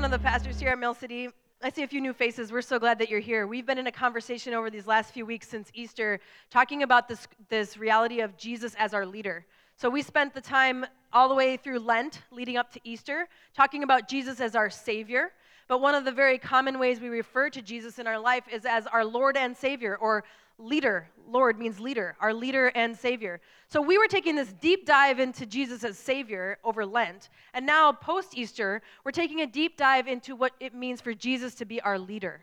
one of the pastors here at Mill City. I see a few new faces. We're so glad that you're here. We've been in a conversation over these last few weeks since Easter talking about this, this reality of Jesus as our leader. So we spent the time all the way through Lent leading up to Easter talking about Jesus as our Savior. But one of the very common ways we refer to Jesus in our life is as our Lord and Savior or leader. Lord means leader, our leader and Savior. So we were taking this deep dive into Jesus as Savior over Lent. And now, post Easter, we're taking a deep dive into what it means for Jesus to be our leader.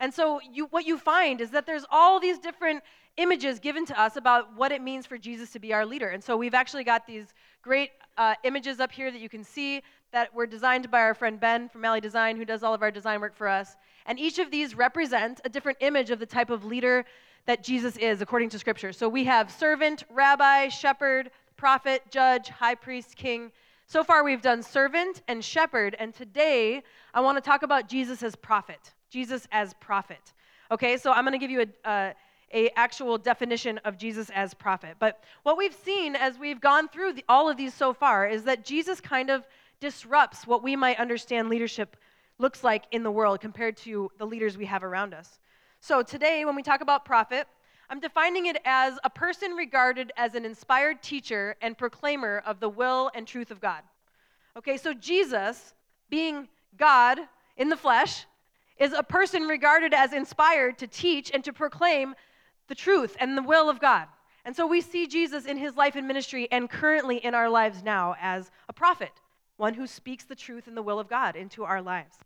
And so, you, what you find is that there's all these different images given to us about what it means for Jesus to be our leader. And so, we've actually got these great uh, images up here that you can see that were designed by our friend Ben from Alley Design, who does all of our design work for us. And each of these represent a different image of the type of leader that Jesus is according to Scripture. So we have servant, rabbi, shepherd, prophet, judge, high priest, king. So far, we've done servant and shepherd, and today I want to talk about Jesus as prophet. Jesus as prophet. Okay, so I'm going to give you a, a actual definition of Jesus as prophet. But what we've seen as we've gone through the, all of these so far is that Jesus kind of disrupts what we might understand leadership looks like in the world compared to the leaders we have around us. So today, when we talk about prophet, I'm defining it as a person regarded as an inspired teacher and proclaimer of the will and truth of God. Okay, so Jesus, being God in the flesh, is a person regarded as inspired to teach and to proclaim the truth and the will of God. And so we see Jesus in his life and ministry and currently in our lives now as a prophet, one who speaks the truth and the will of God into our lives.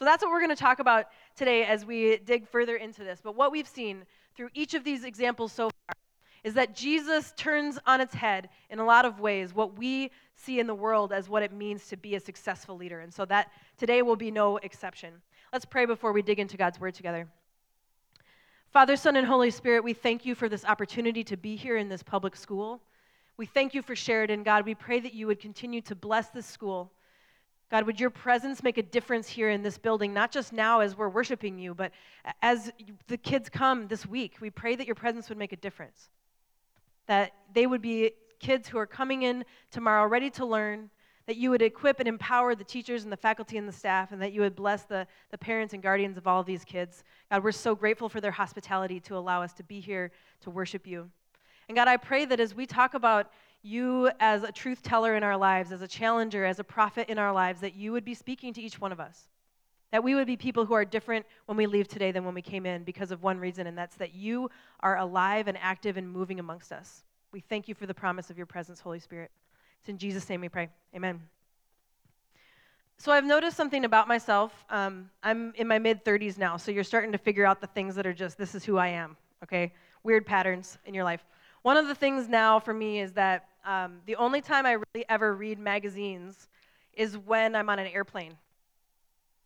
So that's what we're going to talk about today as we dig further into this. But what we've seen through each of these examples so far is that Jesus turns on its head in a lot of ways what we see in the world as what it means to be a successful leader. And so that today will be no exception. Let's pray before we dig into God's word together. Father, Son, and Holy Spirit, we thank you for this opportunity to be here in this public school. We thank you for Sheridan, God. We pray that you would continue to bless this school. God, would your presence make a difference here in this building, not just now as we're worshiping you, but as the kids come this week? We pray that your presence would make a difference. That they would be kids who are coming in tomorrow ready to learn, that you would equip and empower the teachers and the faculty and the staff, and that you would bless the, the parents and guardians of all of these kids. God, we're so grateful for their hospitality to allow us to be here to worship you. And God, I pray that as we talk about you as a truth teller in our lives, as a challenger, as a prophet in our lives, that you would be speaking to each one of us. That we would be people who are different when we leave today than when we came in because of one reason, and that's that you are alive and active and moving amongst us. We thank you for the promise of your presence, Holy Spirit. It's in Jesus' name we pray. Amen. So I've noticed something about myself. Um, I'm in my mid 30s now, so you're starting to figure out the things that are just, this is who I am, okay? Weird patterns in your life. One of the things now for me is that um, the only time I really ever read magazines is when I'm on an airplane.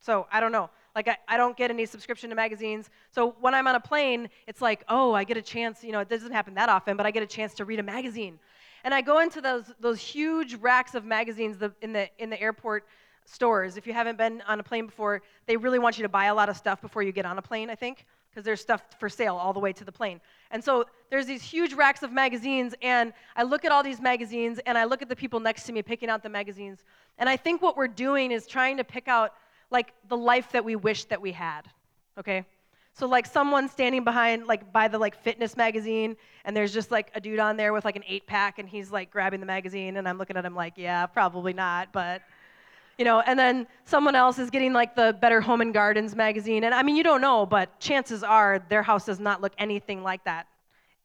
So I don't know. Like, I, I don't get any subscription to magazines. So when I'm on a plane, it's like, oh, I get a chance. You know, it doesn't happen that often, but I get a chance to read a magazine. And I go into those, those huge racks of magazines in, the, in the airport stores. If you haven't been on a plane before, they really want you to buy a lot of stuff before you get on a plane, I think because there's stuff for sale all the way to the plane. And so there's these huge racks of magazines, and I look at all these magazines, and I look at the people next to me picking out the magazines, and I think what we're doing is trying to pick out like the life that we wish that we had. Okay? So like someone standing behind like by the like fitness magazine and there's just like a dude on there with like an 8 pack and he's like grabbing the magazine and I'm looking at him like, yeah, probably not, but you know, and then someone else is getting like the Better Home and Gardens magazine. And I mean, you don't know, but chances are their house does not look anything like that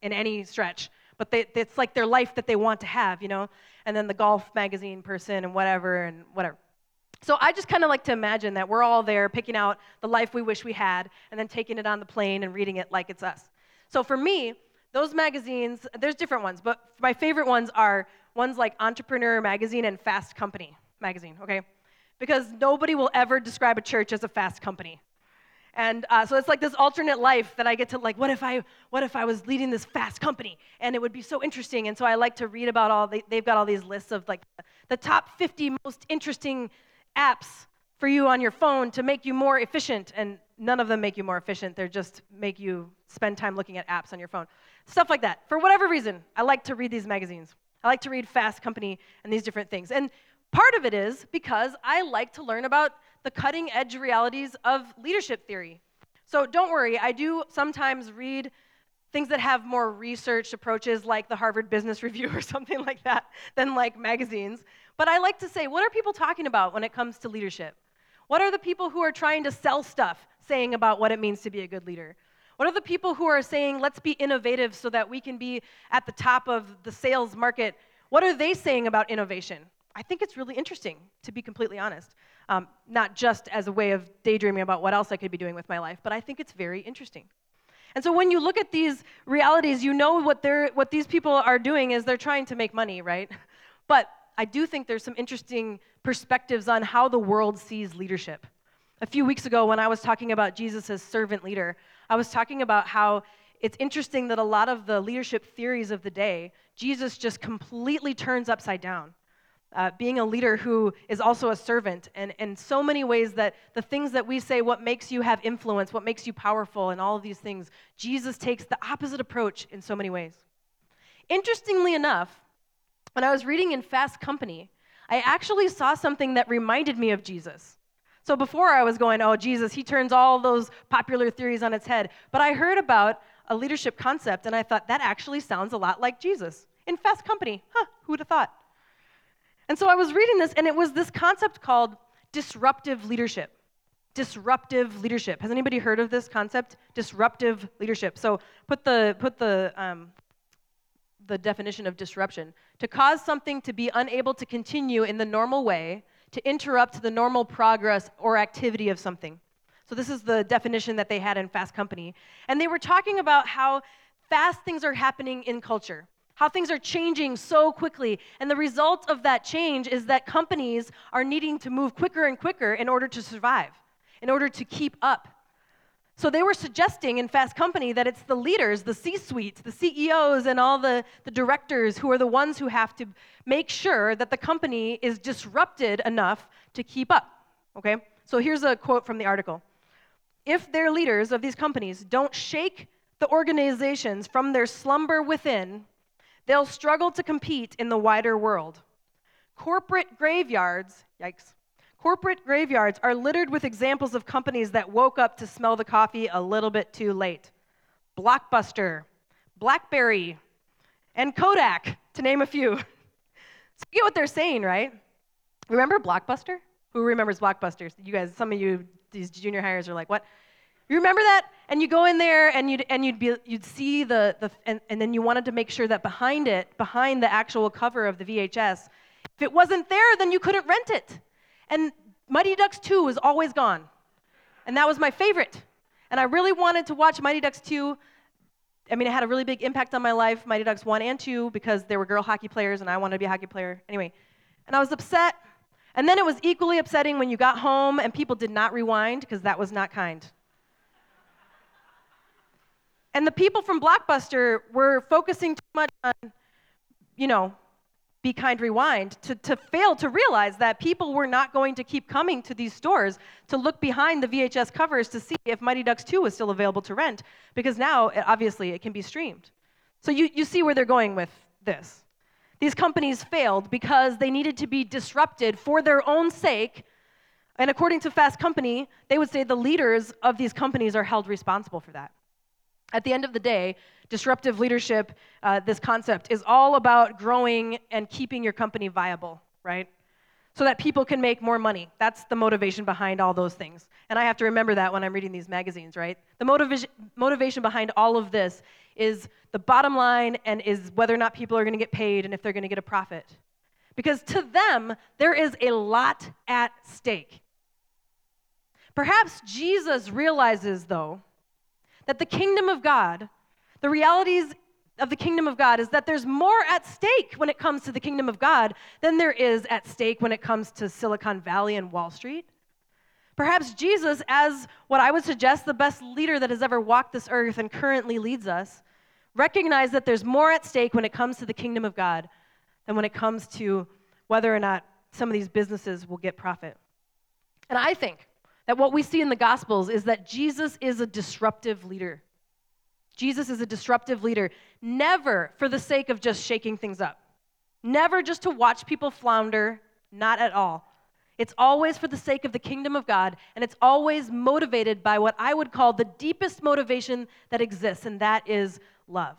in any stretch. But they, it's like their life that they want to have, you know? And then the golf magazine person and whatever and whatever. So I just kind of like to imagine that we're all there picking out the life we wish we had and then taking it on the plane and reading it like it's us. So for me, those magazines, there's different ones, but my favorite ones are ones like Entrepreneur Magazine and Fast Company Magazine, okay? Because nobody will ever describe a church as a fast company. And uh, so it's like this alternate life that I get to like, what if I, what if I was leading this fast company? And it would be so interesting. And so I like to read about all, they, they've got all these lists of like the top 50 most interesting apps for you on your phone to make you more efficient. And none of them make you more efficient. They're just make you spend time looking at apps on your phone. Stuff like that. For whatever reason, I like to read these magazines. I like to read Fast Company and these different things. And Part of it is because I like to learn about the cutting edge realities of leadership theory. So don't worry, I do sometimes read things that have more researched approaches like the Harvard Business Review or something like that than like magazines. But I like to say, what are people talking about when it comes to leadership? What are the people who are trying to sell stuff saying about what it means to be a good leader? What are the people who are saying, let's be innovative so that we can be at the top of the sales market? What are they saying about innovation? I think it's really interesting, to be completely honest. Um, not just as a way of daydreaming about what else I could be doing with my life, but I think it's very interesting. And so when you look at these realities, you know what, they're, what these people are doing is they're trying to make money, right? But I do think there's some interesting perspectives on how the world sees leadership. A few weeks ago, when I was talking about Jesus as servant leader, I was talking about how it's interesting that a lot of the leadership theories of the day, Jesus just completely turns upside down uh, being a leader who is also a servant, and in so many ways that the things that we say, what makes you have influence, what makes you powerful, and all of these things, Jesus takes the opposite approach in so many ways. Interestingly enough, when I was reading in Fast Company, I actually saw something that reminded me of Jesus. So before I was going, oh, Jesus, he turns all those popular theories on its head. But I heard about a leadership concept, and I thought that actually sounds a lot like Jesus. In Fast Company, huh, who would have thought? And so I was reading this, and it was this concept called disruptive leadership. Disruptive leadership. Has anybody heard of this concept? Disruptive leadership. So put the put the um, the definition of disruption to cause something to be unable to continue in the normal way, to interrupt the normal progress or activity of something. So this is the definition that they had in Fast Company, and they were talking about how fast things are happening in culture how things are changing so quickly. And the result of that change is that companies are needing to move quicker and quicker in order to survive, in order to keep up. So they were suggesting in Fast Company that it's the leaders, the C suites, the CEOs, and all the, the directors who are the ones who have to make sure that the company is disrupted enough to keep up. Okay? So here's a quote from the article If their leaders of these companies don't shake the organizations from their slumber within They'll struggle to compete in the wider world. Corporate graveyards, yikes, corporate graveyards are littered with examples of companies that woke up to smell the coffee a little bit too late. Blockbuster, Blackberry, and Kodak, to name a few. so you get what they're saying, right? Remember Blockbuster? Who remembers Blockbusters? You guys, some of you, these junior highers are like, what? You remember that? And you go in there and you'd, and you'd, be, you'd see the, the and, and then you wanted to make sure that behind it, behind the actual cover of the VHS, if it wasn't there, then you couldn't rent it. And Mighty Ducks 2 was always gone. And that was my favorite. And I really wanted to watch Mighty Ducks 2. I mean, it had a really big impact on my life, Mighty Ducks 1 and 2, because they were girl hockey players and I wanted to be a hockey player. Anyway, and I was upset. And then it was equally upsetting when you got home and people did not rewind, because that was not kind. And the people from Blockbuster were focusing too much on, you know, Be Kind Rewind to, to fail to realize that people were not going to keep coming to these stores to look behind the VHS covers to see if Mighty Ducks 2 was still available to rent, because now, eh, obviously, it can be streamed. So you, you see where they're going with this. These companies failed because they needed to be disrupted for their own sake. And according to Fast Company, they would say the leaders of these companies are held responsible for that. At the end of the day, disruptive leadership, uh, this concept, is all about growing and keeping your company viable, right? So that people can make more money. That's the motivation behind all those things. And I have to remember that when I'm reading these magazines, right? The motiva- motivation behind all of this is the bottom line and is whether or not people are going to get paid and if they're going to get a profit. Because to them, there is a lot at stake. Perhaps Jesus realizes, though, that the kingdom of God, the realities of the kingdom of God is that there's more at stake when it comes to the kingdom of God than there is at stake when it comes to Silicon Valley and Wall Street. Perhaps Jesus, as what I would suggest the best leader that has ever walked this earth and currently leads us, recognized that there's more at stake when it comes to the kingdom of God than when it comes to whether or not some of these businesses will get profit. And I think that what we see in the Gospels is that Jesus is a disruptive leader. Jesus is a disruptive leader, never for the sake of just shaking things up, never just to watch people flounder, not at all. It's always for the sake of the kingdom of God, and it's always motivated by what I would call the deepest motivation that exists, and that is love.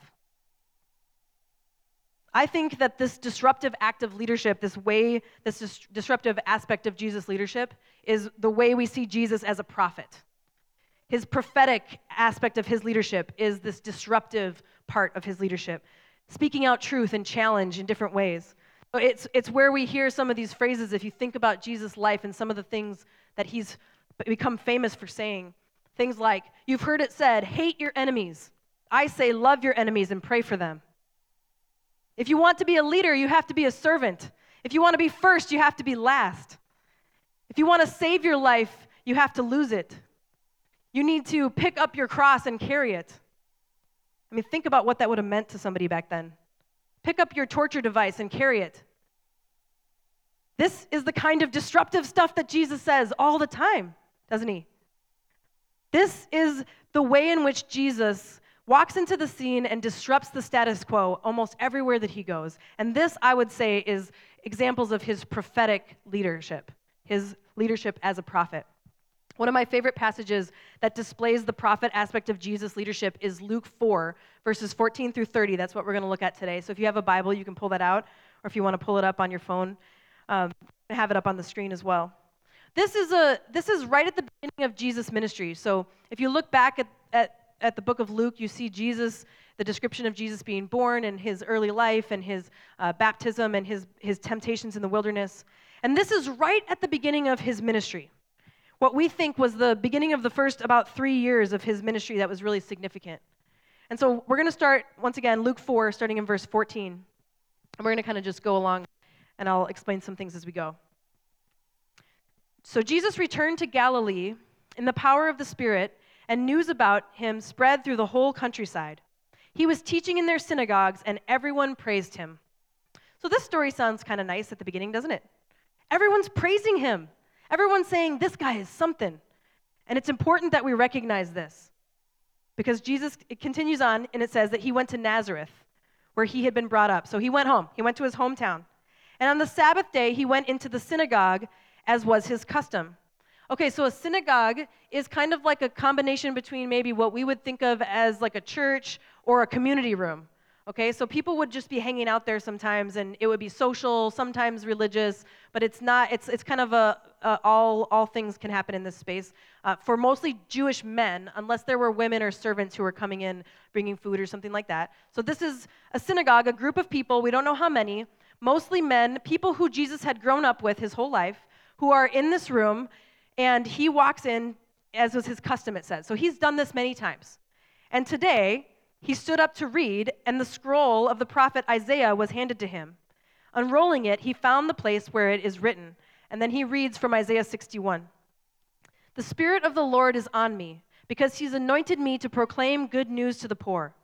I think that this disruptive act of leadership, this way, this dis- disruptive aspect of Jesus' leadership, is the way we see Jesus as a prophet. His prophetic aspect of his leadership is this disruptive part of his leadership, speaking out truth and challenge in different ways. It's, it's where we hear some of these phrases if you think about Jesus' life and some of the things that he's become famous for saying. Things like, You've heard it said, hate your enemies. I say, love your enemies and pray for them. If you want to be a leader, you have to be a servant. If you want to be first, you have to be last. If you want to save your life, you have to lose it. You need to pick up your cross and carry it. I mean, think about what that would have meant to somebody back then. Pick up your torture device and carry it. This is the kind of disruptive stuff that Jesus says all the time, doesn't he? This is the way in which Jesus walks into the scene and disrupts the status quo almost everywhere that he goes. And this, I would say, is examples of his prophetic leadership, his leadership as a prophet. One of my favorite passages that displays the prophet aspect of Jesus' leadership is Luke 4, verses 14 through 30. That's what we're going to look at today. So if you have a Bible, you can pull that out, or if you want to pull it up on your phone, um, have it up on the screen as well. This is, a, this is right at the beginning of Jesus' ministry. So if you look back at, at at the book of Luke, you see Jesus, the description of Jesus being born and his early life and his uh, baptism and his, his temptations in the wilderness. And this is right at the beginning of his ministry. What we think was the beginning of the first about three years of his ministry that was really significant. And so we're going to start, once again, Luke 4, starting in verse 14. And we're going to kind of just go along, and I'll explain some things as we go. So Jesus returned to Galilee in the power of the Spirit and news about him spread through the whole countryside. He was teaching in their synagogues, and everyone praised him. So, this story sounds kind of nice at the beginning, doesn't it? Everyone's praising him. Everyone's saying, This guy is something. And it's important that we recognize this because Jesus it continues on and it says that he went to Nazareth where he had been brought up. So he went home, he went to his hometown. And on the Sabbath day, he went into the synagogue as was his custom. Okay, so a synagogue is kind of like a combination between maybe what we would think of as like a church or a community room. Okay, so people would just be hanging out there sometimes, and it would be social, sometimes religious, but it's not. It's it's kind of a, a all all things can happen in this space uh, for mostly Jewish men, unless there were women or servants who were coming in bringing food or something like that. So this is a synagogue, a group of people. We don't know how many, mostly men, people who Jesus had grown up with his whole life, who are in this room and he walks in, as was his custom, it says. So he's done this many times. And today, he stood up to read, and the scroll of the prophet Isaiah was handed to him. Unrolling it, he found the place where it is written. And then he reads from Isaiah 61 The Spirit of the Lord is on me, because he's anointed me to proclaim good news to the poor.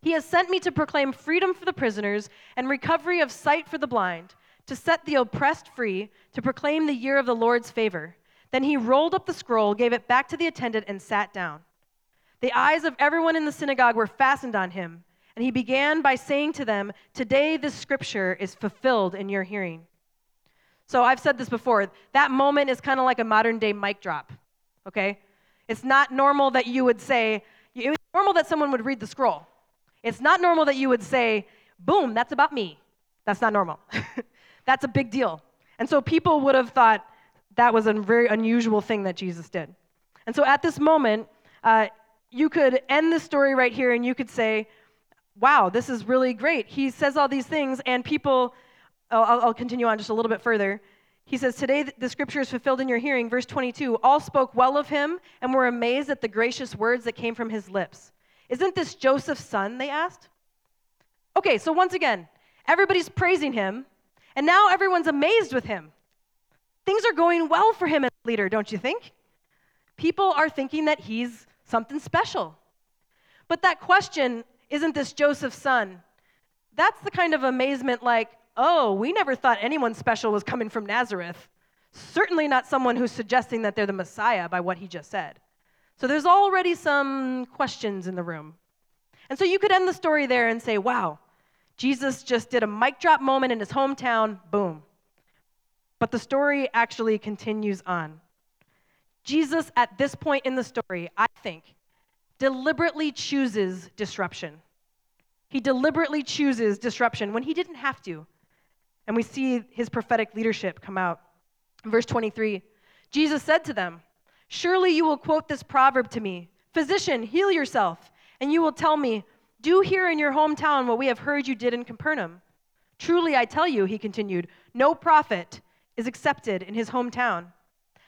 He has sent me to proclaim freedom for the prisoners and recovery of sight for the blind, to set the oppressed free, to proclaim the year of the Lord's favor. Then he rolled up the scroll, gave it back to the attendant, and sat down. The eyes of everyone in the synagogue were fastened on him, and he began by saying to them, Today this scripture is fulfilled in your hearing. So I've said this before. That moment is kind of like a modern day mic drop, okay? It's not normal that you would say, it's normal that someone would read the scroll. It's not normal that you would say, Boom, that's about me. That's not normal. that's a big deal. And so people would have thought, that was a very unusual thing that Jesus did. And so at this moment, uh, you could end the story right here and you could say, wow, this is really great. He says all these things, and people, I'll, I'll continue on just a little bit further. He says, Today the scripture is fulfilled in your hearing. Verse 22 All spoke well of him and were amazed at the gracious words that came from his lips. Isn't this Joseph's son? They asked. Okay, so once again, everybody's praising him, and now everyone's amazed with him. Things are going well for him as leader, don't you think? People are thinking that he's something special. But that question, isn't this Joseph's son? That's the kind of amazement like, oh, we never thought anyone special was coming from Nazareth. Certainly not someone who's suggesting that they're the Messiah by what he just said. So there's already some questions in the room. And so you could end the story there and say, wow, Jesus just did a mic drop moment in his hometown, boom. But the story actually continues on. Jesus, at this point in the story, I think, deliberately chooses disruption. He deliberately chooses disruption when he didn't have to. And we see his prophetic leadership come out. verse 23, Jesus said to them, Surely you will quote this proverb to me Physician, heal yourself. And you will tell me, Do here in your hometown what we have heard you did in Capernaum. Truly, I tell you, he continued, no prophet is accepted in his hometown.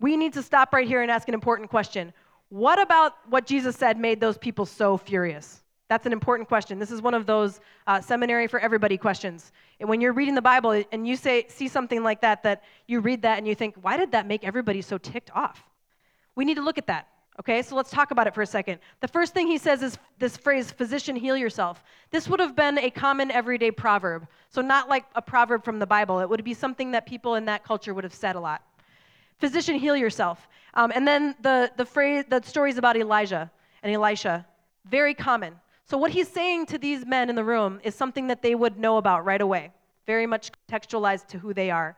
we need to stop right here and ask an important question. What about what Jesus said made those people so furious? That's an important question. This is one of those uh, seminary for everybody questions. And when you're reading the Bible and you say, see something like that, that you read that and you think, why did that make everybody so ticked off? We need to look at that. Okay, so let's talk about it for a second. The first thing he says is this phrase, physician, heal yourself. This would have been a common everyday proverb. So, not like a proverb from the Bible. It would be something that people in that culture would have said a lot. Physician, heal yourself. Um, and then the, the phrase, the stories about Elijah and Elisha, very common. So, what he's saying to these men in the room is something that they would know about right away, very much contextualized to who they are.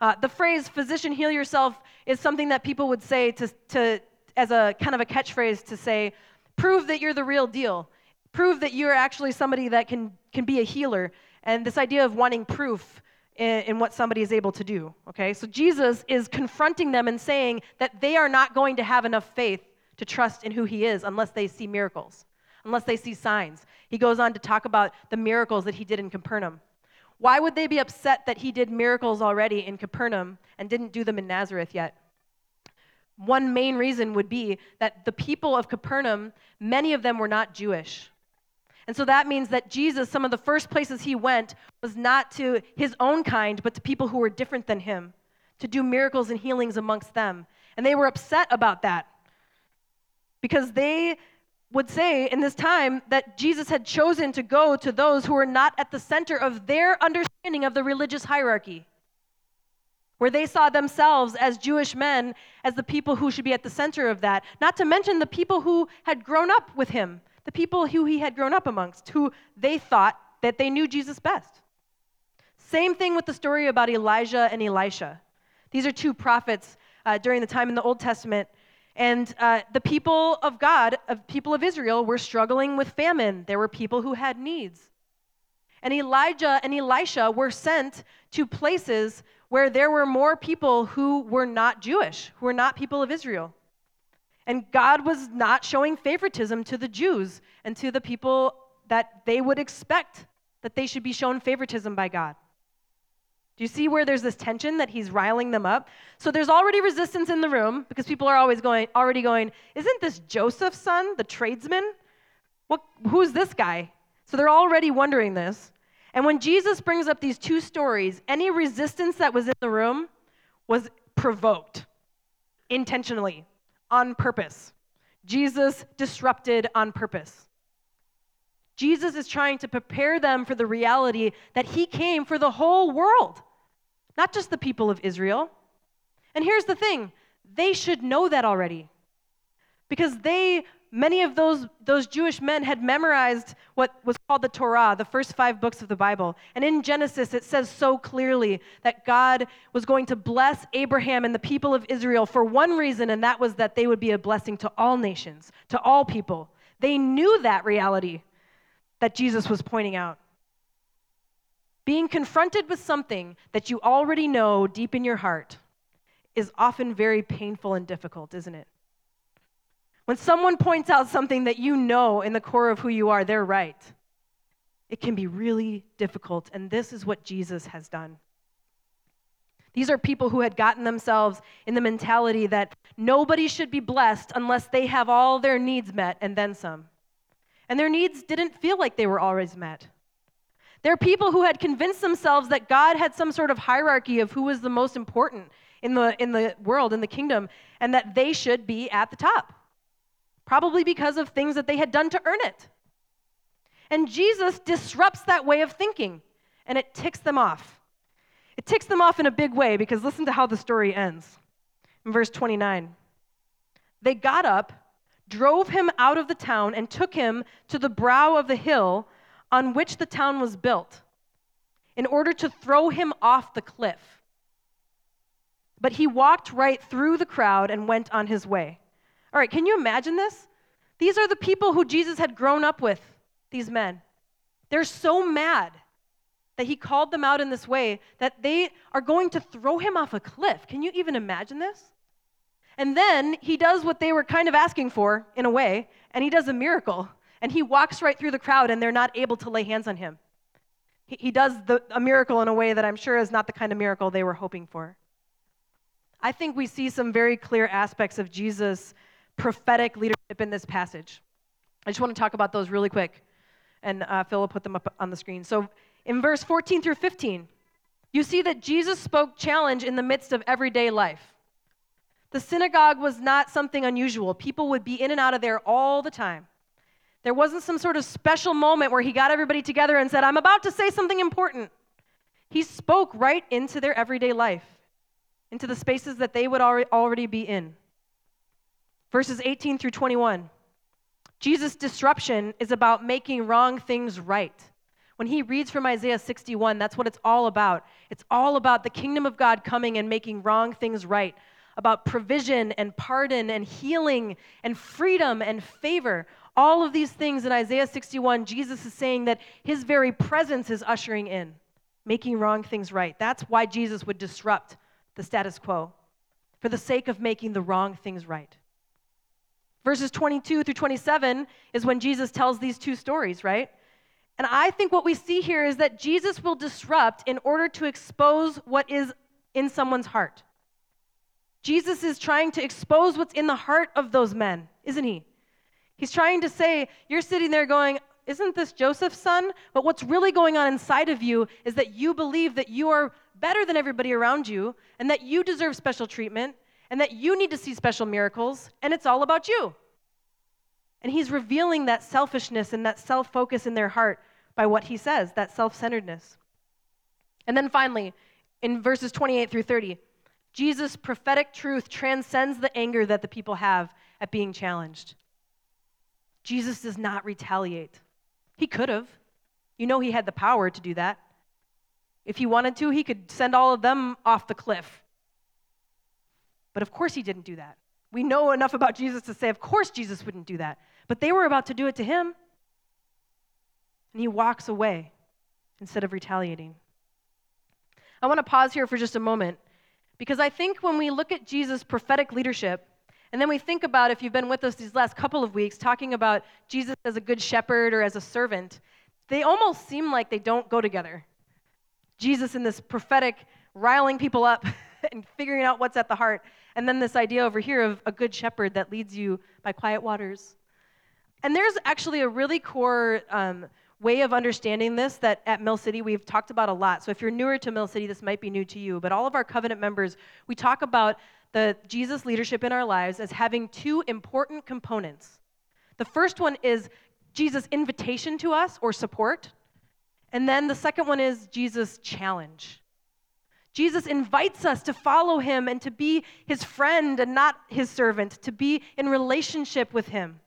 Uh, the phrase, physician, heal yourself, is something that people would say to, to, as a kind of a catchphrase to say, prove that you're the real deal. Prove that you're actually somebody that can, can be a healer. And this idea of wanting proof in, in what somebody is able to do. Okay? So Jesus is confronting them and saying that they are not going to have enough faith to trust in who he is unless they see miracles, unless they see signs. He goes on to talk about the miracles that he did in Capernaum. Why would they be upset that he did miracles already in Capernaum and didn't do them in Nazareth yet? One main reason would be that the people of Capernaum, many of them were not Jewish. And so that means that Jesus, some of the first places he went, was not to his own kind, but to people who were different than him, to do miracles and healings amongst them. And they were upset about that because they would say in this time that Jesus had chosen to go to those who were not at the center of their understanding of the religious hierarchy where they saw themselves as Jewish men as the people who should be at the center of that. Not to mention the people who had grown up with him, the people who he had grown up amongst, who they thought that they knew Jesus best. Same thing with the story about Elijah and Elisha. These are two prophets uh, during the time in the Old Testament. And uh, the people of God, of people of Israel, were struggling with famine. There were people who had needs. And Elijah and Elisha were sent to places where there were more people who were not Jewish, who were not people of Israel. And God was not showing favoritism to the Jews and to the people that they would expect that they should be shown favoritism by God. Do you see where there's this tension that he's riling them up? So there's already resistance in the room because people are always going, already going, isn't this Joseph's son, the tradesman? What, who's this guy? So they're already wondering this. And when Jesus brings up these two stories, any resistance that was in the room was provoked intentionally, on purpose. Jesus disrupted on purpose. Jesus is trying to prepare them for the reality that he came for the whole world, not just the people of Israel. And here's the thing they should know that already because they many of those, those Jewish men had memorized what was called the Torah, the first five books of the Bible. And in Genesis, it says so clearly that God was going to bless Abraham and the people of Israel for one reason, and that was that they would be a blessing to all nations, to all people. They knew that reality that Jesus was pointing out. Being confronted with something that you already know deep in your heart is often very painful and difficult, isn't it? When someone points out something that you know in the core of who you are, they're right. It can be really difficult, and this is what Jesus has done. These are people who had gotten themselves in the mentality that nobody should be blessed unless they have all their needs met and then some. And their needs didn't feel like they were always met. They're people who had convinced themselves that God had some sort of hierarchy of who was the most important in the, in the world, in the kingdom, and that they should be at the top. Probably because of things that they had done to earn it. And Jesus disrupts that way of thinking, and it ticks them off. It ticks them off in a big way because listen to how the story ends. In verse 29, they got up, drove him out of the town, and took him to the brow of the hill on which the town was built in order to throw him off the cliff. But he walked right through the crowd and went on his way. All right, can you imagine this? These are the people who Jesus had grown up with, these men. They're so mad that he called them out in this way that they are going to throw him off a cliff. Can you even imagine this? And then he does what they were kind of asking for, in a way, and he does a miracle. And he walks right through the crowd, and they're not able to lay hands on him. He, he does the, a miracle in a way that I'm sure is not the kind of miracle they were hoping for. I think we see some very clear aspects of Jesus' prophetic leadership in this passage. I just want to talk about those really quick, and uh, Phil will put them up on the screen. So, in verse 14 through 15, you see that Jesus spoke challenge in the midst of everyday life. The synagogue was not something unusual. People would be in and out of there all the time. There wasn't some sort of special moment where he got everybody together and said, I'm about to say something important. He spoke right into their everyday life, into the spaces that they would already be in. Verses 18 through 21. Jesus' disruption is about making wrong things right. When he reads from Isaiah 61, that's what it's all about. It's all about the kingdom of God coming and making wrong things right, about provision and pardon and healing and freedom and favor. All of these things in Isaiah 61, Jesus is saying that his very presence is ushering in, making wrong things right. That's why Jesus would disrupt the status quo, for the sake of making the wrong things right. Verses 22 through 27 is when Jesus tells these two stories, right? And I think what we see here is that Jesus will disrupt in order to expose what is in someone's heart. Jesus is trying to expose what's in the heart of those men, isn't he? He's trying to say, You're sitting there going, Isn't this Joseph's son? But what's really going on inside of you is that you believe that you are better than everybody around you, and that you deserve special treatment, and that you need to see special miracles, and it's all about you. And he's revealing that selfishness and that self focus in their heart by what he says, that self centeredness. And then finally, in verses 28 through 30, Jesus' prophetic truth transcends the anger that the people have at being challenged. Jesus does not retaliate. He could have. You know, he had the power to do that. If he wanted to, he could send all of them off the cliff. But of course, he didn't do that. We know enough about Jesus to say, of course, Jesus wouldn't do that. But they were about to do it to him. And he walks away instead of retaliating. I want to pause here for just a moment because I think when we look at Jesus' prophetic leadership, and then we think about, if you've been with us these last couple of weeks, talking about Jesus as a good shepherd or as a servant, they almost seem like they don't go together. Jesus in this prophetic, riling people up and figuring out what's at the heart, and then this idea over here of a good shepherd that leads you by quiet waters. And there's actually a really core um, way of understanding this that at Mill City we've talked about a lot. So if you're newer to Mill City, this might be new to you, but all of our covenant members, we talk about the Jesus leadership in our lives as having two important components. The first one is Jesus' invitation to us or support, and then the second one is Jesus' challenge. Jesus invites us to follow him and to be his friend and not his servant, to be in relationship with him.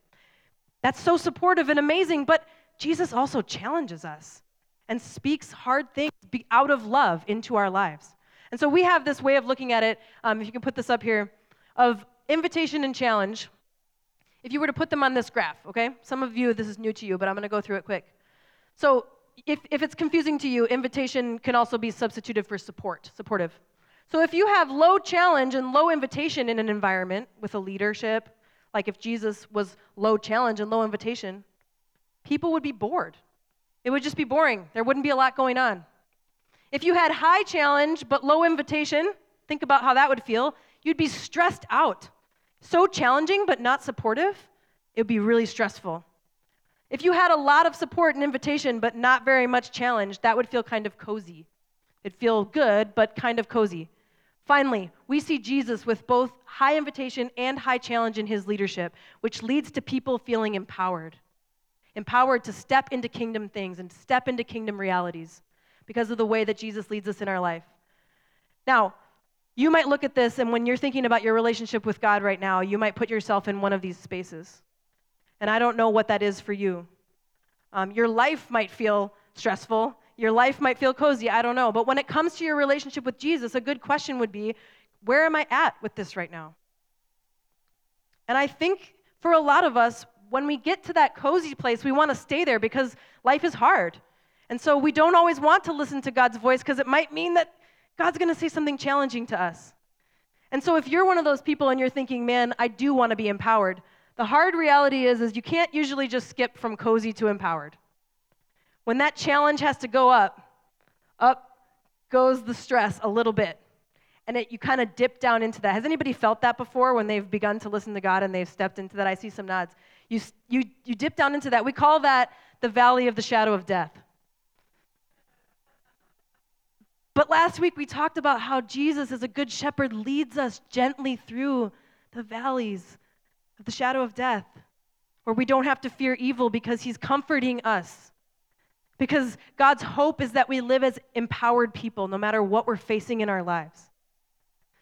That's so supportive and amazing, but Jesus also challenges us and speaks hard things out of love into our lives. And so we have this way of looking at it, um, if you can put this up here, of invitation and challenge. If you were to put them on this graph, okay? Some of you, this is new to you, but I'm going to go through it quick. So if, if it's confusing to you, invitation can also be substituted for support, supportive. So if you have low challenge and low invitation in an environment with a leadership, like if Jesus was low challenge and low invitation, people would be bored. It would just be boring. There wouldn't be a lot going on. If you had high challenge but low invitation, think about how that would feel. You'd be stressed out. So challenging but not supportive, it would be really stressful. If you had a lot of support and invitation but not very much challenge, that would feel kind of cozy. It'd feel good but kind of cozy. Finally, we see Jesus with both high invitation and high challenge in his leadership, which leads to people feeling empowered. Empowered to step into kingdom things and step into kingdom realities because of the way that Jesus leads us in our life. Now, you might look at this, and when you're thinking about your relationship with God right now, you might put yourself in one of these spaces. And I don't know what that is for you. Um, your life might feel stressful. Your life might feel cozy. I don't know. But when it comes to your relationship with Jesus, a good question would be where am I at with this right now? And I think for a lot of us, when we get to that cozy place, we want to stay there because life is hard. And so we don't always want to listen to God's voice because it might mean that God's going to say something challenging to us. And so if you're one of those people and you're thinking, man, I do want to be empowered, the hard reality is, is you can't usually just skip from cozy to empowered. When that challenge has to go up, up goes the stress a little bit. And it, you kind of dip down into that. Has anybody felt that before when they've begun to listen to God and they've stepped into that? I see some nods. You, you, you dip down into that. We call that the valley of the shadow of death. But last week we talked about how Jesus, as a good shepherd, leads us gently through the valleys the shadow of death, where we don't have to fear evil because he's comforting us. Because God's hope is that we live as empowered people no matter what we're facing in our lives.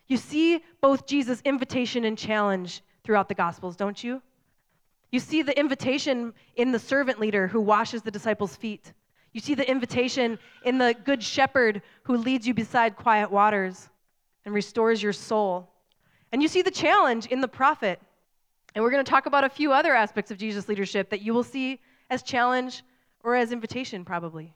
You see both Jesus' invitation and challenge throughout the Gospels, don't you? You see the invitation in the servant leader who washes the disciples' feet. You see the invitation in the good shepherd who leads you beside quiet waters and restores your soul. And you see the challenge in the prophet. And we're going to talk about a few other aspects of Jesus' leadership that you will see as challenge or as invitation, probably.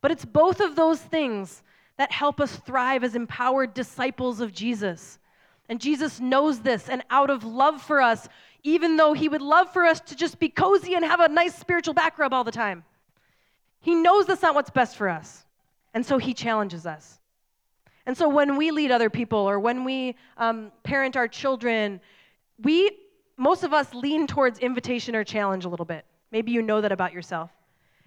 But it's both of those things that help us thrive as empowered disciples of Jesus. And Jesus knows this, and out of love for us, even though he would love for us to just be cozy and have a nice spiritual back rub all the time, he knows that's not what's best for us. And so he challenges us. And so when we lead other people or when we um, parent our children, we, most of us lean towards invitation or challenge a little bit. Maybe you know that about yourself.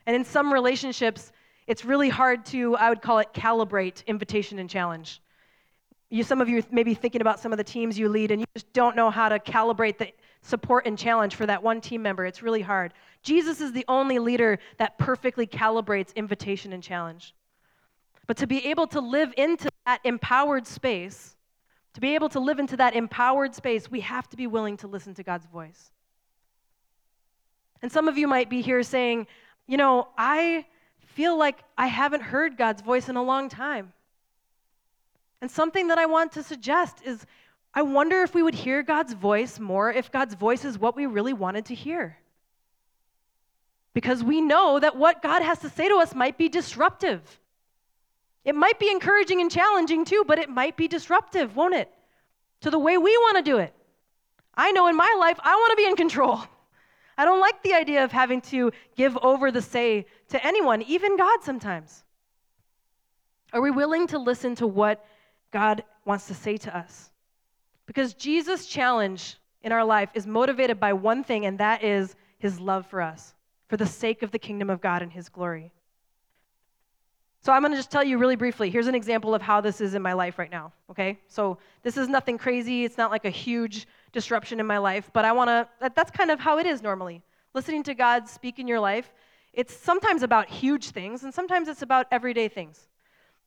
And in some relationships, it's really hard to, I would call it calibrate invitation and challenge. You, some of you may be thinking about some of the teams you lead, and you just don't know how to calibrate the support and challenge for that one team member. It's really hard. Jesus is the only leader that perfectly calibrates invitation and challenge. But to be able to live into that empowered space, to be able to live into that empowered space, we have to be willing to listen to God's voice. And some of you might be here saying, you know, I feel like I haven't heard God's voice in a long time. And something that I want to suggest is I wonder if we would hear God's voice more if God's voice is what we really wanted to hear. Because we know that what God has to say to us might be disruptive. It might be encouraging and challenging too, but it might be disruptive, won't it? To the way we want to do it. I know in my life, I want to be in control. I don't like the idea of having to give over the say to anyone, even God sometimes. Are we willing to listen to what God wants to say to us? Because Jesus' challenge in our life is motivated by one thing, and that is his love for us, for the sake of the kingdom of God and his glory. So I'm going to just tell you really briefly. Here's an example of how this is in my life right now, okay? So this is nothing crazy. It's not like a huge disruption in my life, but I want to, that, that's kind of how it is normally. Listening to God speak in your life, it's sometimes about huge things, and sometimes it's about everyday things.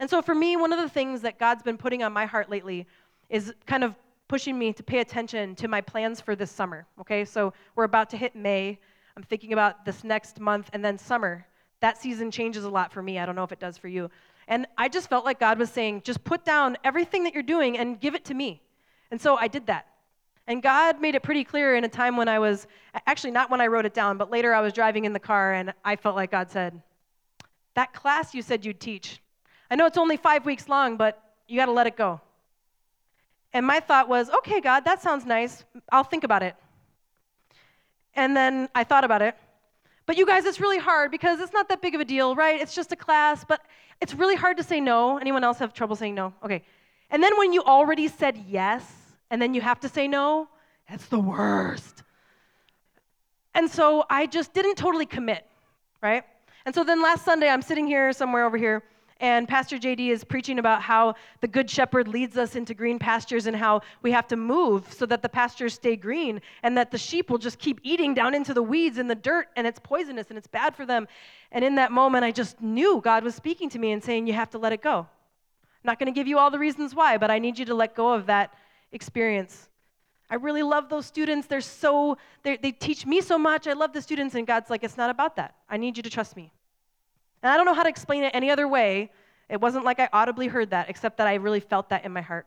And so for me, one of the things that God's been putting on my heart lately is kind of pushing me to pay attention to my plans for this summer, okay? So we're about to hit May. I'm thinking about this next month and then summer. That season changes a lot for me. I don't know if it does for you. And I just felt like God was saying, just put down everything that you're doing and give it to me. And so I did that. And God made it pretty clear in a time when I was, actually, not when I wrote it down, but later I was driving in the car and I felt like God said, That class you said you'd teach, I know it's only five weeks long, but you got to let it go. And my thought was, Okay, God, that sounds nice. I'll think about it. And then I thought about it. But you guys, it's really hard because it's not that big of a deal, right? It's just a class, but it's really hard to say no. Anyone else have trouble saying no? Okay. And then when you already said yes, and then you have to say no, that's the worst. And so I just didn't totally commit, right? And so then last Sunday, I'm sitting here somewhere over here, and Pastor JD is preaching about how the Good Shepherd leads us into green pastures and how we have to move so that the pastures stay green and that the sheep will just keep eating down into the weeds and the dirt and it's poisonous and it's bad for them. And in that moment, I just knew God was speaking to me and saying, You have to let it go. I'm not going to give you all the reasons why, but I need you to let go of that experience. I really love those students. They're so, they're, they teach me so much. I love the students. And God's like, It's not about that. I need you to trust me. And I don't know how to explain it any other way. It wasn't like I audibly heard that, except that I really felt that in my heart.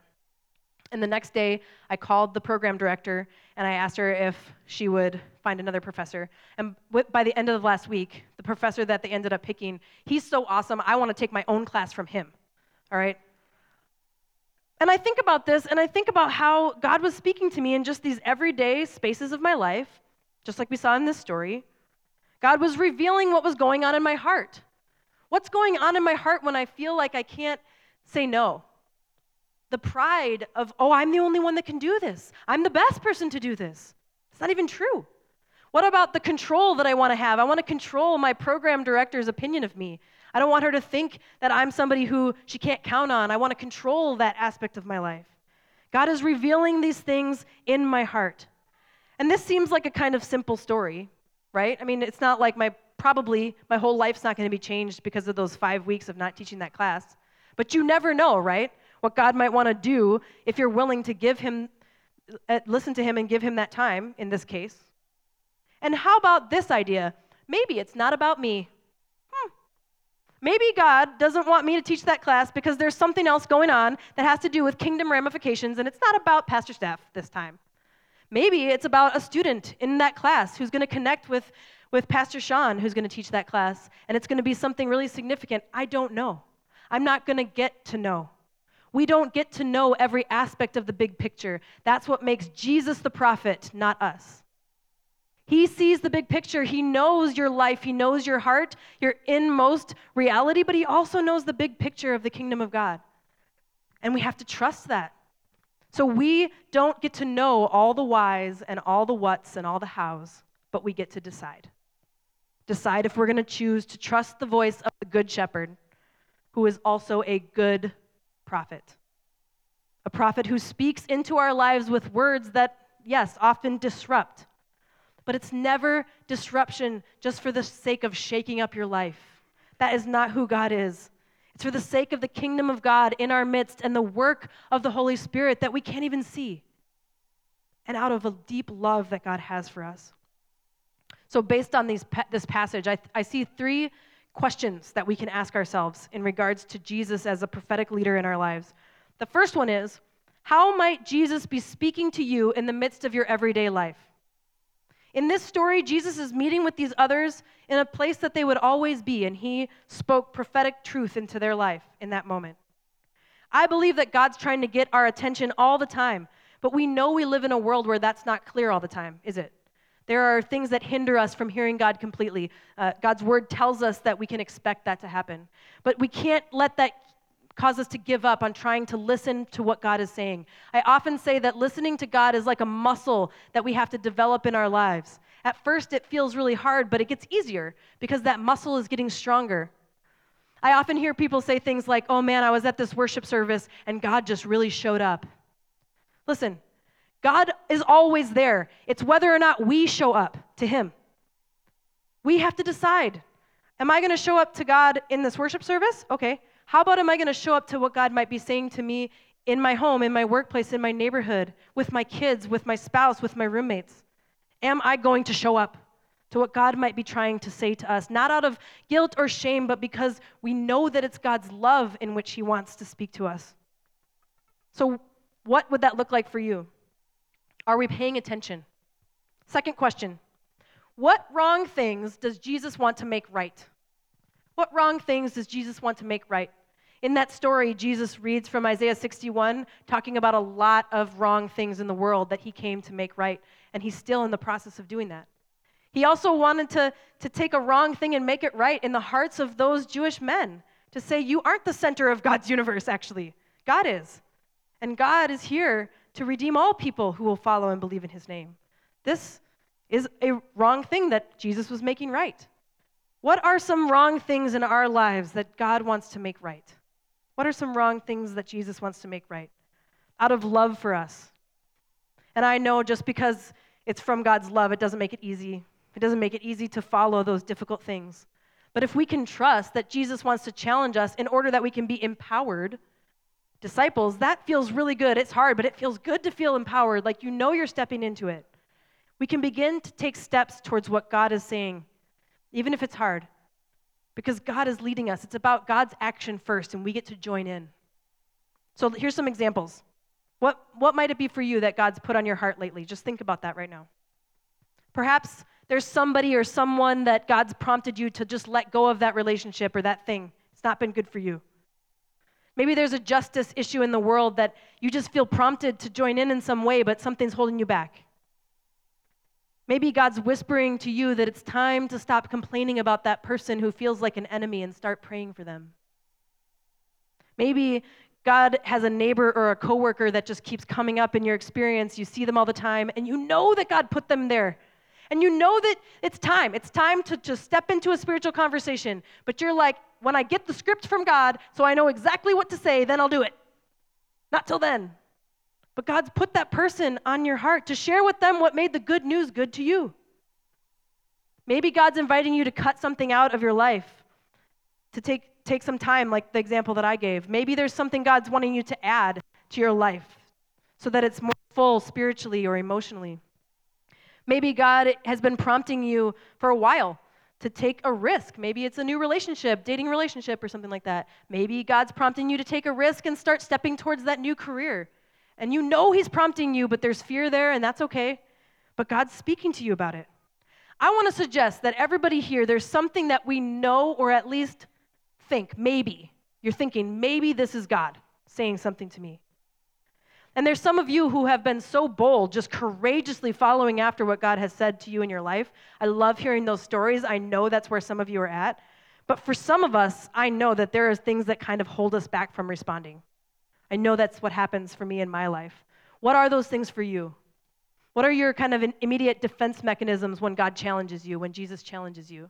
And the next day, I called the program director and I asked her if she would find another professor. And by the end of the last week, the professor that they ended up picking, he's so awesome. I want to take my own class from him. All right? And I think about this and I think about how God was speaking to me in just these everyday spaces of my life, just like we saw in this story. God was revealing what was going on in my heart. What's going on in my heart when I feel like I can't say no? The pride of, oh, I'm the only one that can do this. I'm the best person to do this. It's not even true. What about the control that I want to have? I want to control my program director's opinion of me. I don't want her to think that I'm somebody who she can't count on. I want to control that aspect of my life. God is revealing these things in my heart. And this seems like a kind of simple story, right? I mean, it's not like my probably my whole life's not going to be changed because of those five weeks of not teaching that class. But you never know, right? What God might want to do if you're willing to give Him, uh, listen to Him and give Him that time in this case. And how about this idea? Maybe it's not about me. Hmm. Maybe God doesn't want me to teach that class because there's something else going on that has to do with kingdom ramifications, and it's not about Pastor Steph this time. Maybe it's about a student in that class who's going to connect with with Pastor Sean, who's going to teach that class, and it's going to be something really significant. I don't know. I'm not going to get to know. We don't get to know every aspect of the big picture. That's what makes Jesus the prophet, not us. He sees the big picture. He knows your life. He knows your heart, your inmost reality, but He also knows the big picture of the kingdom of God. And we have to trust that. So we don't get to know all the whys and all the whats and all the hows, but we get to decide decide if we're going to choose to trust the voice of the Good Shepherd, who is also a good prophet. A prophet who speaks into our lives with words that, yes, often disrupt. But it's never disruption just for the sake of shaking up your life. That is not who God is. It's for the sake of the kingdom of God in our midst and the work of the Holy Spirit that we can't even see. And out of a deep love that God has for us. So, based on these, this passage, I, I see three questions that we can ask ourselves in regards to Jesus as a prophetic leader in our lives. The first one is How might Jesus be speaking to you in the midst of your everyday life? In this story, Jesus is meeting with these others in a place that they would always be, and he spoke prophetic truth into their life in that moment. I believe that God's trying to get our attention all the time, but we know we live in a world where that's not clear all the time, is it? There are things that hinder us from hearing God completely. Uh, God's word tells us that we can expect that to happen. But we can't let that cause us to give up on trying to listen to what God is saying. I often say that listening to God is like a muscle that we have to develop in our lives. At first, it feels really hard, but it gets easier because that muscle is getting stronger. I often hear people say things like, oh man, I was at this worship service and God just really showed up. Listen, God is always there. It's whether or not we show up to Him. We have to decide Am I going to show up to God in this worship service? Okay. How about am I going to show up to what God might be saying to me in my home, in my workplace, in my neighborhood, with my kids, with my spouse, with my roommates? Am I going to show up to what God might be trying to say to us, not out of guilt or shame, but because we know that it's God's love in which He wants to speak to us? So, what would that look like for you? Are we paying attention? Second question What wrong things does Jesus want to make right? What wrong things does Jesus want to make right? In that story, Jesus reads from Isaiah 61, talking about a lot of wrong things in the world that he came to make right, and he's still in the process of doing that. He also wanted to, to take a wrong thing and make it right in the hearts of those Jewish men, to say, You aren't the center of God's universe, actually. God is. And God is here to redeem all people who will follow and believe in his name. This is a wrong thing that Jesus was making right. What are some wrong things in our lives that God wants to make right? What are some wrong things that Jesus wants to make right out of love for us? And I know just because it's from God's love, it doesn't make it easy. It doesn't make it easy to follow those difficult things. But if we can trust that Jesus wants to challenge us in order that we can be empowered disciples, that feels really good. It's hard, but it feels good to feel empowered, like you know you're stepping into it. We can begin to take steps towards what God is saying even if it's hard, because God is leading us. It's about God's action first, and we get to join in. So here's some examples. What, what might it be for you that God's put on your heart lately? Just think about that right now. Perhaps there's somebody or someone that God's prompted you to just let go of that relationship or that thing. It's not been good for you. Maybe there's a justice issue in the world that you just feel prompted to join in in some way, but something's holding you back. Maybe God's whispering to you that it's time to stop complaining about that person who feels like an enemy and start praying for them. Maybe God has a neighbor or a coworker that just keeps coming up in your experience. You see them all the time, and you know that God put them there. And you know that it's time. It's time to just step into a spiritual conversation. But you're like, when I get the script from God, so I know exactly what to say, then I'll do it. Not till then. But God's put that person on your heart to share with them what made the good news good to you. Maybe God's inviting you to cut something out of your life, to take, take some time, like the example that I gave. Maybe there's something God's wanting you to add to your life so that it's more full spiritually or emotionally. Maybe God has been prompting you for a while to take a risk. Maybe it's a new relationship, dating relationship, or something like that. Maybe God's prompting you to take a risk and start stepping towards that new career. And you know He's prompting you, but there's fear there, and that's okay. But God's speaking to you about it. I want to suggest that everybody here, there's something that we know or at least think, maybe. You're thinking, maybe this is God saying something to me. And there's some of you who have been so bold, just courageously following after what God has said to you in your life. I love hearing those stories. I know that's where some of you are at. But for some of us, I know that there are things that kind of hold us back from responding. I know that's what happens for me in my life. What are those things for you? What are your kind of immediate defense mechanisms when God challenges you, when Jesus challenges you?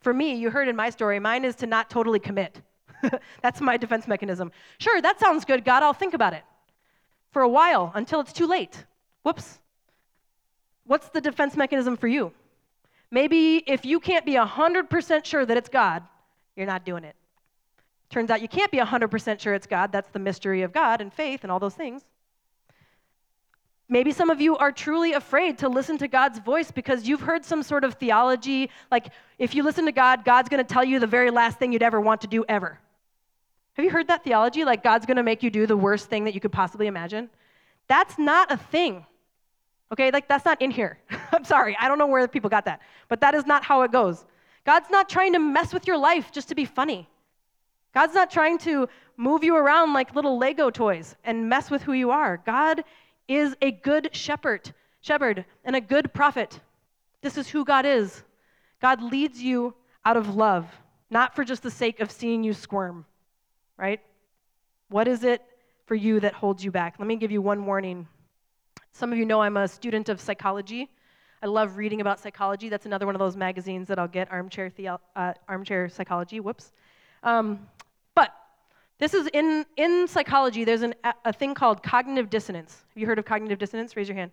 For me, you heard in my story, mine is to not totally commit. that's my defense mechanism. Sure, that sounds good, God, I'll think about it for a while until it's too late. Whoops. What's the defense mechanism for you? Maybe if you can't be 100% sure that it's God, you're not doing it. Turns out you can't be 100% sure it's God. That's the mystery of God and faith and all those things. Maybe some of you are truly afraid to listen to God's voice because you've heard some sort of theology like if you listen to God, God's going to tell you the very last thing you'd ever want to do ever. Have you heard that theology? Like God's going to make you do the worst thing that you could possibly imagine? That's not a thing. Okay, like that's not in here. I'm sorry, I don't know where people got that, but that is not how it goes. God's not trying to mess with your life just to be funny. God's not trying to move you around like little Lego toys and mess with who you are. God is a good shepherd, shepherd and a good prophet. This is who God is. God leads you out of love, not for just the sake of seeing you squirm, right? What is it for you that holds you back? Let me give you one warning. Some of you know I'm a student of psychology. I love reading about psychology. That's another one of those magazines that I'll get, Armchair, Theo- uh, Armchair Psychology. Whoops. Um, but this is in, in psychology, there's an, a thing called cognitive dissonance. Have you heard of cognitive dissonance? Raise your hand.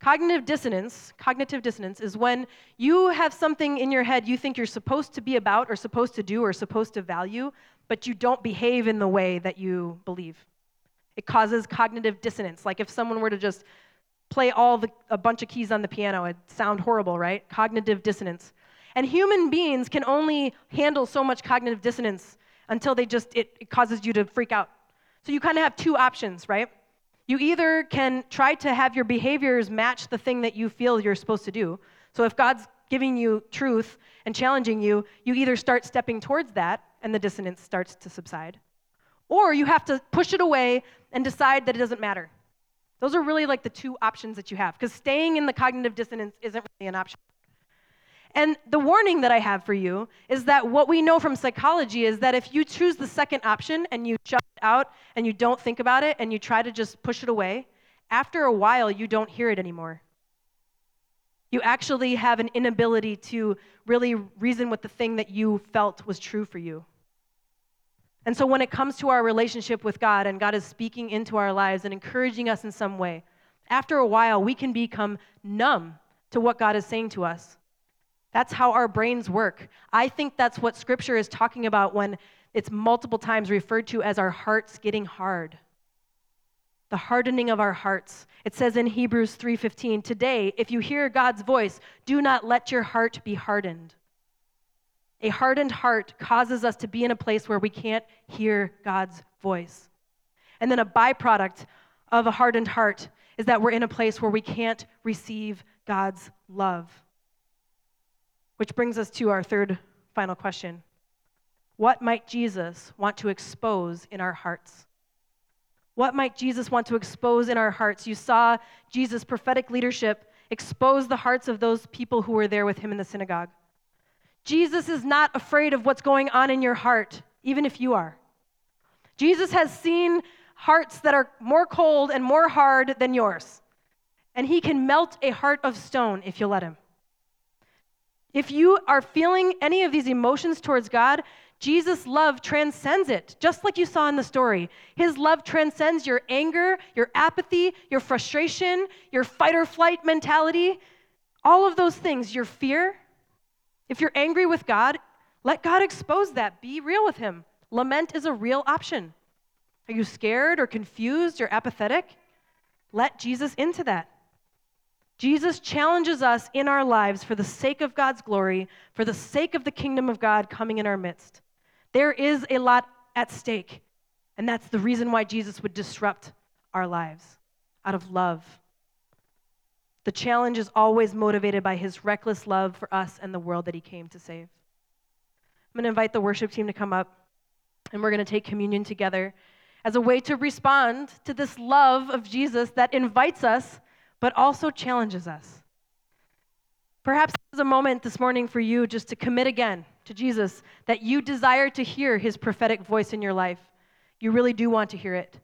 Cognitive dissonance, cognitive dissonance is when you have something in your head you think you're supposed to be about or supposed to do or supposed to value, but you don't behave in the way that you believe. It causes cognitive dissonance. Like if someone were to just play all the, a bunch of keys on the piano, it'd sound horrible, right? Cognitive dissonance. And human beings can only handle so much cognitive dissonance until they just, it, it causes you to freak out. So you kind of have two options, right? You either can try to have your behaviors match the thing that you feel you're supposed to do. So if God's giving you truth and challenging you, you either start stepping towards that and the dissonance starts to subside, or you have to push it away and decide that it doesn't matter. Those are really like the two options that you have, because staying in the cognitive dissonance isn't really an option. And the warning that I have for you is that what we know from psychology is that if you choose the second option and you shut it out and you don't think about it and you try to just push it away, after a while you don't hear it anymore. You actually have an inability to really reason with the thing that you felt was true for you. And so when it comes to our relationship with God and God is speaking into our lives and encouraging us in some way, after a while we can become numb to what God is saying to us. That's how our brains work. I think that's what scripture is talking about when it's multiple times referred to as our hearts getting hard. The hardening of our hearts. It says in Hebrews 3:15, "Today, if you hear God's voice, do not let your heart be hardened." A hardened heart causes us to be in a place where we can't hear God's voice. And then a byproduct of a hardened heart is that we're in a place where we can't receive God's love. Which brings us to our third final question What might Jesus want to expose in our hearts? What might Jesus want to expose in our hearts? You saw Jesus' prophetic leadership expose the hearts of those people who were there with him in the synagogue. Jesus is not afraid of what's going on in your heart, even if you are. Jesus has seen hearts that are more cold and more hard than yours, and he can melt a heart of stone if you let him. If you are feeling any of these emotions towards God, Jesus' love transcends it, just like you saw in the story. His love transcends your anger, your apathy, your frustration, your fight or flight mentality, all of those things, your fear. If you're angry with God, let God expose that. Be real with Him. Lament is a real option. Are you scared or confused or apathetic? Let Jesus into that. Jesus challenges us in our lives for the sake of God's glory, for the sake of the kingdom of God coming in our midst. There is a lot at stake, and that's the reason why Jesus would disrupt our lives out of love the challenge is always motivated by his reckless love for us and the world that he came to save. I'm going to invite the worship team to come up, and we're going to take communion together as a way to respond to this love of Jesus that invites us, but also challenges us. Perhaps there's a moment this morning for you just to commit again to Jesus that you desire to hear his prophetic voice in your life. You really do want to hear it.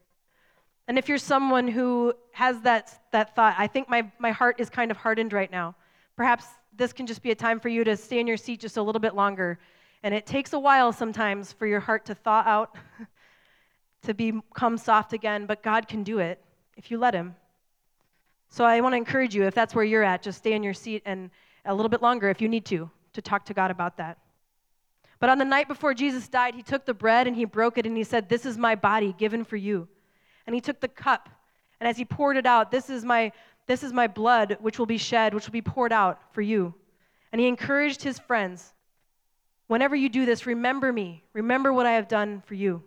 And if you're someone who has that, that thought, I think my, my heart is kind of hardened right now, perhaps this can just be a time for you to stay in your seat just a little bit longer. And it takes a while sometimes for your heart to thaw out, to become soft again, but God can do it if you let Him. So I want to encourage you, if that's where you're at, just stay in your seat and a little bit longer if you need to, to talk to God about that. But on the night before Jesus died, He took the bread and He broke it and He said, This is my body given for you. And he took the cup, and as he poured it out, this is my this is my blood which will be shed, which will be poured out for you. And he encouraged his friends, whenever you do this, remember me. Remember what I have done for you.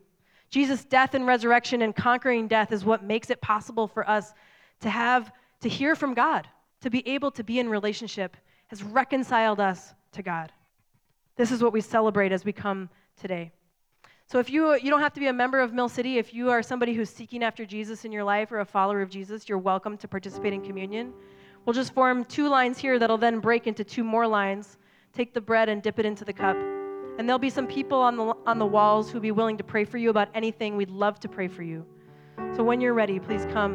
Jesus' death and resurrection and conquering death is what makes it possible for us to have to hear from God, to be able to be in relationship, has reconciled us to God. This is what we celebrate as we come today. So if you you don't have to be a member of Mill City, if you are somebody who's seeking after Jesus in your life or a follower of Jesus, you're welcome to participate in communion. We'll just form two lines here that'll then break into two more lines. Take the bread and dip it into the cup. And there'll be some people on the on the walls who'll be willing to pray for you about anything. We'd love to pray for you. So when you're ready, please come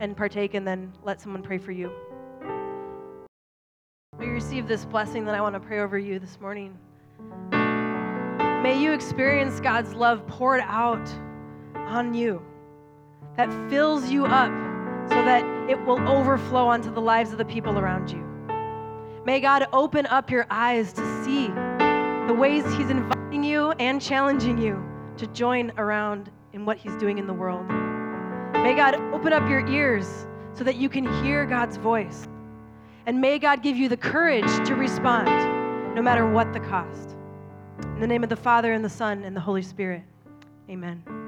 and partake and then let someone pray for you. We receive this blessing that I want to pray over you this morning. May you experience God's love poured out on you that fills you up so that it will overflow onto the lives of the people around you. May God open up your eyes to see the ways He's inviting you and challenging you to join around in what He's doing in the world. May God open up your ears so that you can hear God's voice. And may God give you the courage to respond no matter what the cost. In the name of the Father, and the Son, and the Holy Spirit. Amen.